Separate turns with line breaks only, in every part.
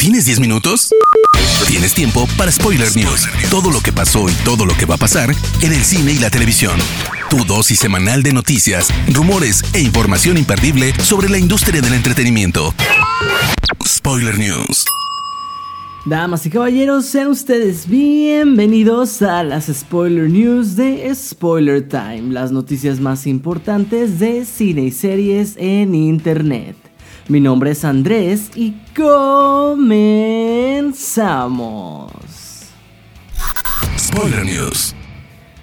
¿Tienes 10 minutos? Tienes tiempo para Spoiler News. Todo lo que pasó y todo lo que va a pasar en el cine y la televisión. Tu dosis semanal de noticias, rumores e información imperdible sobre la industria del entretenimiento. Spoiler News.
Damas y caballeros, sean ustedes bienvenidos a las Spoiler News de Spoiler Time, las noticias más importantes de cine y series en Internet. Mi nombre es Andrés y comenzamos.
Spoiler News.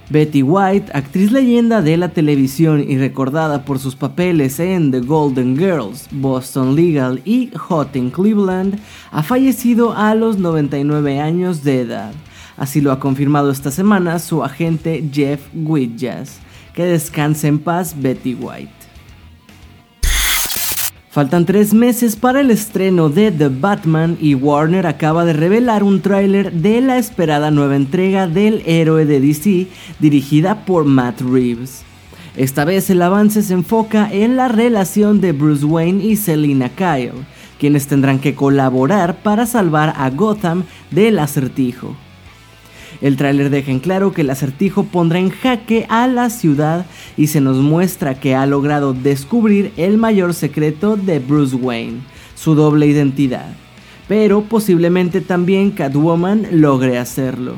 Betty White, actriz leyenda de la televisión y recordada por sus papeles en The Golden Girls, Boston Legal y Hot in Cleveland, ha fallecido a los 99 años de edad. Así lo ha confirmado esta semana su agente Jeff Widjas. Que descanse en paz Betty White. Faltan tres meses para el estreno de The Batman y Warner acaba de revelar un tráiler de la esperada nueva entrega del héroe de DC dirigida por Matt Reeves. Esta vez el avance se enfoca en la relación de Bruce Wayne y Selina Kyle, quienes tendrán que colaborar para salvar a Gotham del acertijo. El tráiler deja en claro que el acertijo pondrá en jaque a la ciudad y se nos muestra que ha logrado descubrir el mayor secreto de Bruce Wayne, su doble identidad. Pero posiblemente también Catwoman logre hacerlo.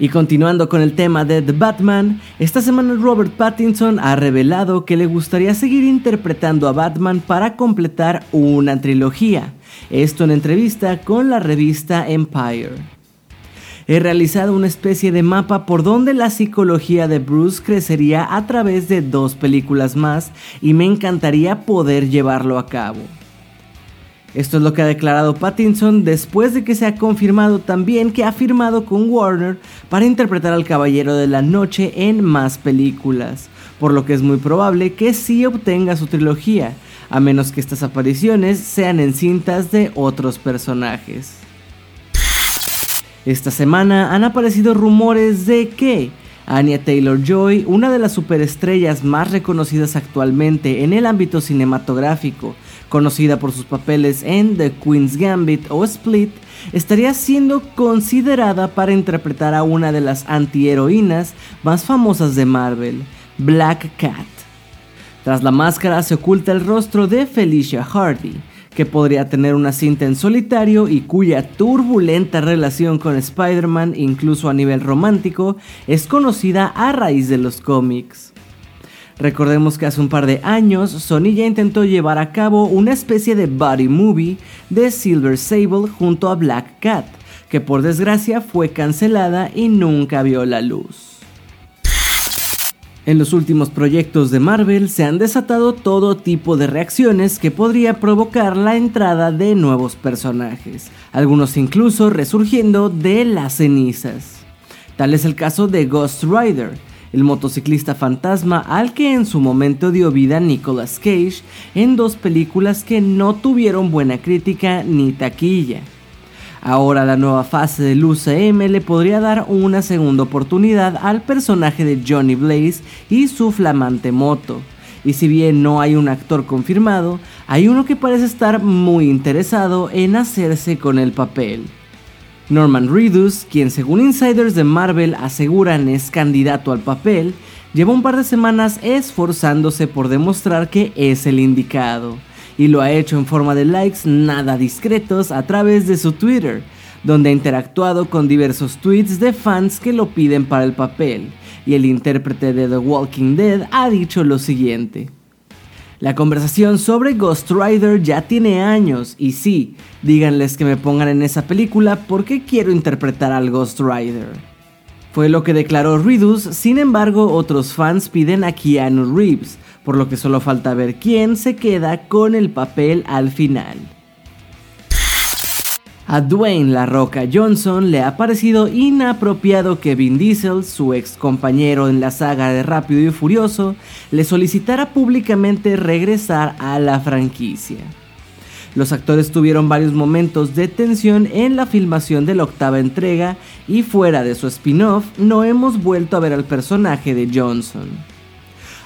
Y continuando con el tema de The Batman, esta semana Robert Pattinson ha revelado que le gustaría seguir interpretando a Batman para completar una trilogía. Esto en entrevista con la revista Empire. He realizado una especie de mapa por donde la psicología de Bruce crecería a través de dos películas más y me encantaría poder llevarlo a cabo. Esto es lo que ha declarado Pattinson después de que se ha confirmado también que ha firmado con Warner para interpretar al Caballero de la Noche en más películas, por lo que es muy probable que sí obtenga su trilogía, a menos que estas apariciones sean en cintas de otros personajes. Esta semana han aparecido rumores de que Anya Taylor Joy, una de las superestrellas más reconocidas actualmente en el ámbito cinematográfico, conocida por sus papeles en The Queen's Gambit o Split, estaría siendo considerada para interpretar a una de las antiheroínas más famosas de Marvel, Black Cat. Tras la máscara se oculta el rostro de Felicia Hardy, que podría tener una cinta en solitario y cuya turbulenta relación con Spider-Man, incluso a nivel romántico, es conocida a raíz de los cómics. Recordemos que hace un par de años Sony ya intentó llevar a cabo una especie de body movie de Silver Sable junto a Black Cat, que por desgracia fue cancelada y nunca vio la luz. En los últimos proyectos de Marvel se han desatado todo tipo de reacciones que podría provocar la entrada de nuevos personajes, algunos incluso resurgiendo de las cenizas. Tal es el caso de Ghost Rider, el motociclista fantasma al que en su momento dio vida Nicolas Cage en dos películas que no tuvieron buena crítica ni taquilla. Ahora la nueva fase del UCM le podría dar una segunda oportunidad al personaje de Johnny Blaze y su flamante moto. Y si bien no hay un actor confirmado, hay uno que parece estar muy interesado en hacerse con el papel. Norman Reedus, quien según insiders de Marvel aseguran es candidato al papel, lleva un par de semanas esforzándose por demostrar que es el indicado y lo ha hecho en forma de likes nada discretos a través de su Twitter, donde ha interactuado con diversos tweets de fans que lo piden para el papel, y el intérprete de The Walking Dead ha dicho lo siguiente. La conversación sobre Ghost Rider ya tiene años y sí, díganles que me pongan en esa película porque quiero interpretar al Ghost Rider. Fue lo que declaró Ridus, sin embargo otros fans piden a Keanu Reeves, por lo que solo falta ver quién se queda con el papel al final. A Dwayne La Roca Johnson le ha parecido inapropiado que Vin Diesel, su ex compañero en la saga de Rápido y Furioso, le solicitara públicamente regresar a la franquicia. Los actores tuvieron varios momentos de tensión en la filmación de la octava entrega y fuera de su spin-off no hemos vuelto a ver al personaje de Johnson.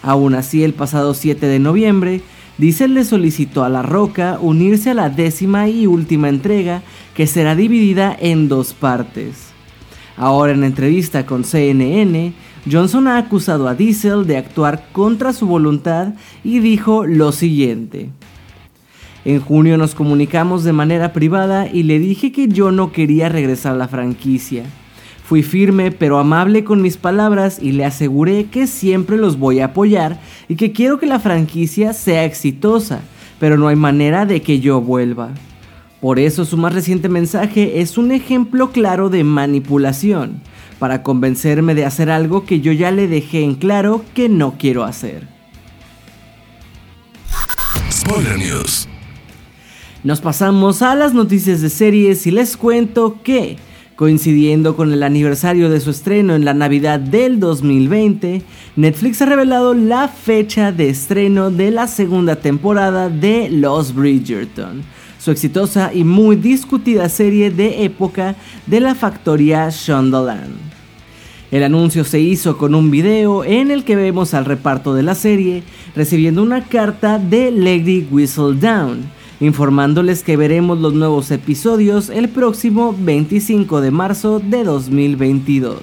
Aún así, el pasado 7 de noviembre, Diesel le solicitó a La Roca unirse a la décima y última entrega que será dividida en dos partes. Ahora en entrevista con CNN, Johnson ha acusado a Diesel de actuar contra su voluntad y dijo lo siguiente. En junio nos comunicamos de manera privada y le dije que yo no quería regresar a la franquicia. Fui firme pero amable con mis palabras y le aseguré que siempre los voy a apoyar y que quiero que la franquicia sea exitosa, pero no hay manera de que yo vuelva. Por eso su más reciente mensaje es un ejemplo claro de manipulación, para convencerme de hacer algo que yo ya le dejé en claro que no quiero hacer.
Spoiler News.
Nos pasamos a las noticias de series y les cuento que, coincidiendo con el aniversario de su estreno en la Navidad del 2020, Netflix ha revelado la fecha de estreno de la segunda temporada de Los Bridgerton, su exitosa y muy discutida serie de época de la factoría Shondaland. El anuncio se hizo con un video en el que vemos al reparto de la serie recibiendo una carta de Lady Whistledown, informándoles que veremos los nuevos episodios el próximo 25 de marzo de 2022.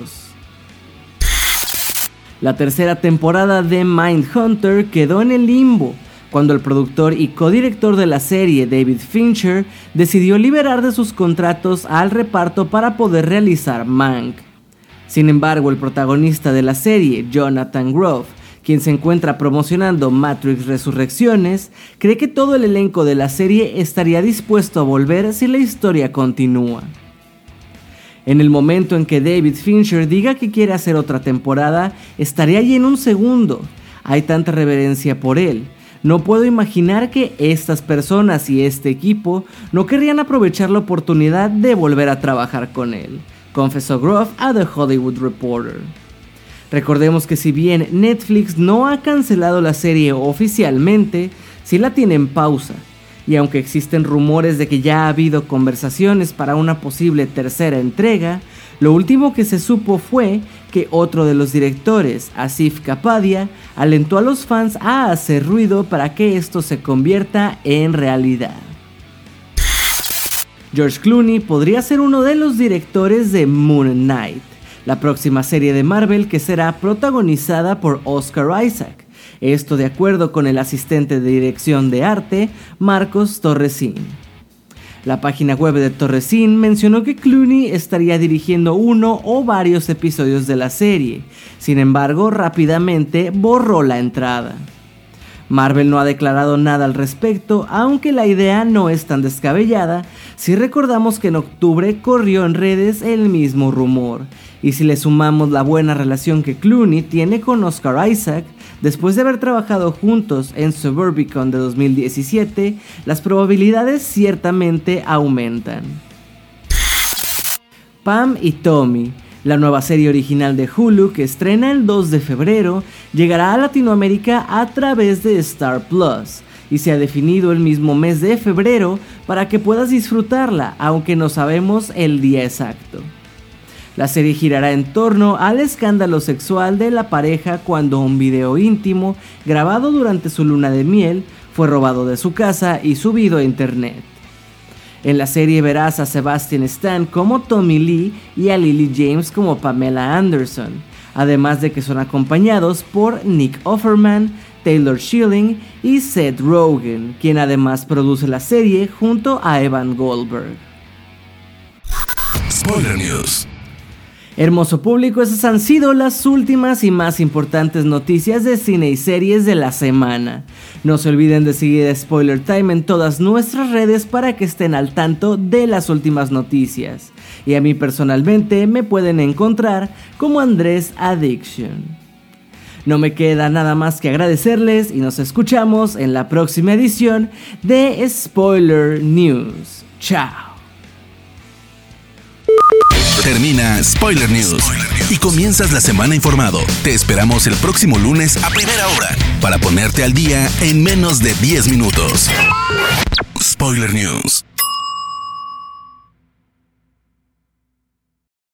La tercera temporada de Mindhunter quedó en el limbo cuando el productor y codirector de la serie, David Fincher, decidió liberar de sus contratos al reparto para poder realizar Mank. Sin embargo, el protagonista de la serie, Jonathan Grove, quien se encuentra promocionando Matrix Resurrecciones, cree que todo el elenco de la serie estaría dispuesto a volver si la historia continúa. En el momento en que David Fincher diga que quiere hacer otra temporada, estaría allí en un segundo. Hay tanta reverencia por él. No puedo imaginar que estas personas y este equipo no querrían aprovechar la oportunidad de volver a trabajar con él, confesó Groff a The Hollywood Reporter. Recordemos que si bien Netflix no ha cancelado la serie oficialmente, sí la tiene en pausa. Y aunque existen rumores de que ya ha habido conversaciones para una posible tercera entrega, lo último que se supo fue que otro de los directores, Asif Kapadia, alentó a los fans a hacer ruido para que esto se convierta en realidad. George Clooney podría ser uno de los directores de Moon Knight la próxima serie de Marvel que será protagonizada por Oscar Isaac. Esto de acuerdo con el asistente de dirección de arte, Marcos Torresín. La página web de Torresín mencionó que Clooney estaría dirigiendo uno o varios episodios de la serie, sin embargo rápidamente borró la entrada. Marvel no ha declarado nada al respecto, aunque la idea no es tan descabellada si recordamos que en octubre corrió en redes el mismo rumor, y si le sumamos la buena relación que Clooney tiene con Oscar Isaac, después de haber trabajado juntos en Suburbicon de 2017, las probabilidades ciertamente aumentan. Pam y Tommy, la nueva serie original de Hulu que estrena el 2 de febrero, llegará a Latinoamérica a través de Star Plus y se ha definido el mismo mes de febrero para que puedas disfrutarla, aunque no sabemos el día exacto. La serie girará en torno al escándalo sexual de la pareja cuando un video íntimo grabado durante su luna de miel fue robado de su casa y subido a internet. En la serie verás a Sebastian Stan como Tommy Lee y a Lily James como Pamela Anderson, además de que son acompañados por Nick Offerman, Taylor Schilling y Seth Rogen, quien además produce la serie junto a Evan Goldberg.
Spoiler News.
Hermoso público, esas han sido las últimas y más importantes noticias de cine y series de la semana. No se olviden de seguir Spoiler Time en todas nuestras redes para que estén al tanto de las últimas noticias. Y a mí personalmente me pueden encontrar como Andrés Addiction. No me queda nada más que agradecerles y nos escuchamos en la próxima edición de Spoiler News. Chao.
Termina Spoiler News y comienzas la semana informado. Te esperamos el próximo lunes a primera hora para ponerte al día en menos de 10 minutos. Spoiler News.